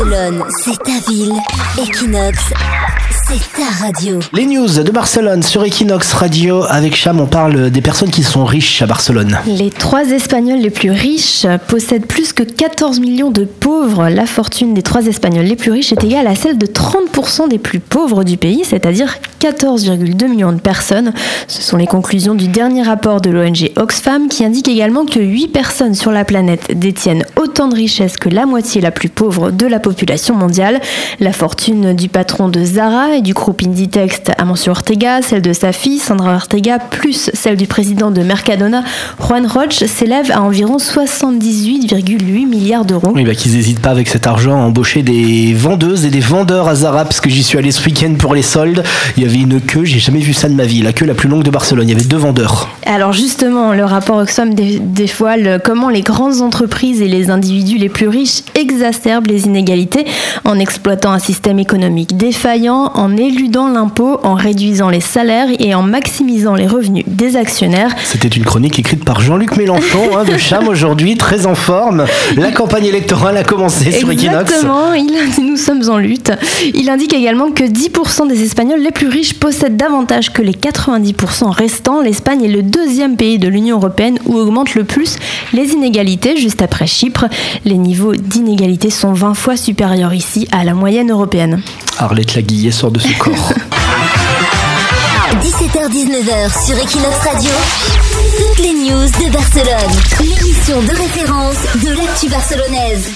Barcelone, c'est ta ville. Equinox, c'est ta radio. Les news de Barcelone sur Equinox Radio. Avec Cham, on parle des personnes qui sont riches à Barcelone. Les trois Espagnols les plus riches possèdent plus que 14 millions de pauvres. La fortune des trois Espagnols les plus riches est égale à celle de 30% des plus pauvres du pays, c'est-à-dire 14,2 millions de personnes. Ce sont les conclusions du dernier rapport de l'ONG Oxfam qui indique également que 8 personnes sur la planète détiennent autant de richesses que la moitié la plus pauvre de la population mondiale. La fortune du patron de Zara et du groupe Inditex Amancio Ortega, celle de sa fille Sandra Ortega, plus celle du président de Mercadona, Juan Roche, s'élève à environ 78,8 milliards d'euros. Oui, bah qu'ils n'hésitent pas avec cet argent à embaucher des vendeuses et des vendeurs à Zara, parce que j'y suis allé ce week-end pour les soldes. Il y avait une queue, j'ai jamais vu ça de ma vie, la queue la plus longue de Barcelone. Il y avait deux vendeurs. Alors justement, le rapport Oxfam dé- dévoile comment les grandes entreprises et les individus les plus riches exacerbent les inégalités en exploitant un système économique défaillant, en éludant l'impôt, en réduisant les salaires et en maximisant les revenus des actionnaires. C'était une chronique écrite par Jean-Luc Mélenchon hein, de Cham aujourd'hui, très en forme. La campagne électorale a commencé sur Equinox. Exactement, nous sommes en lutte. Il indique également que 10% des Espagnols les plus riches possèdent davantage que les 90% restants. L'Espagne est le deuxième pays de l'Union européenne où augmentent le plus les inégalités, juste après Chypre. Les niveaux d'inégalité sont 20 fois supérieurs ici à la moyenne européenne. Arlette Laguillet sort de ce corps. 17h-19h sur Equinox Radio, toutes les news de Barcelone. L'émission de référence de l'actu barcelonaise.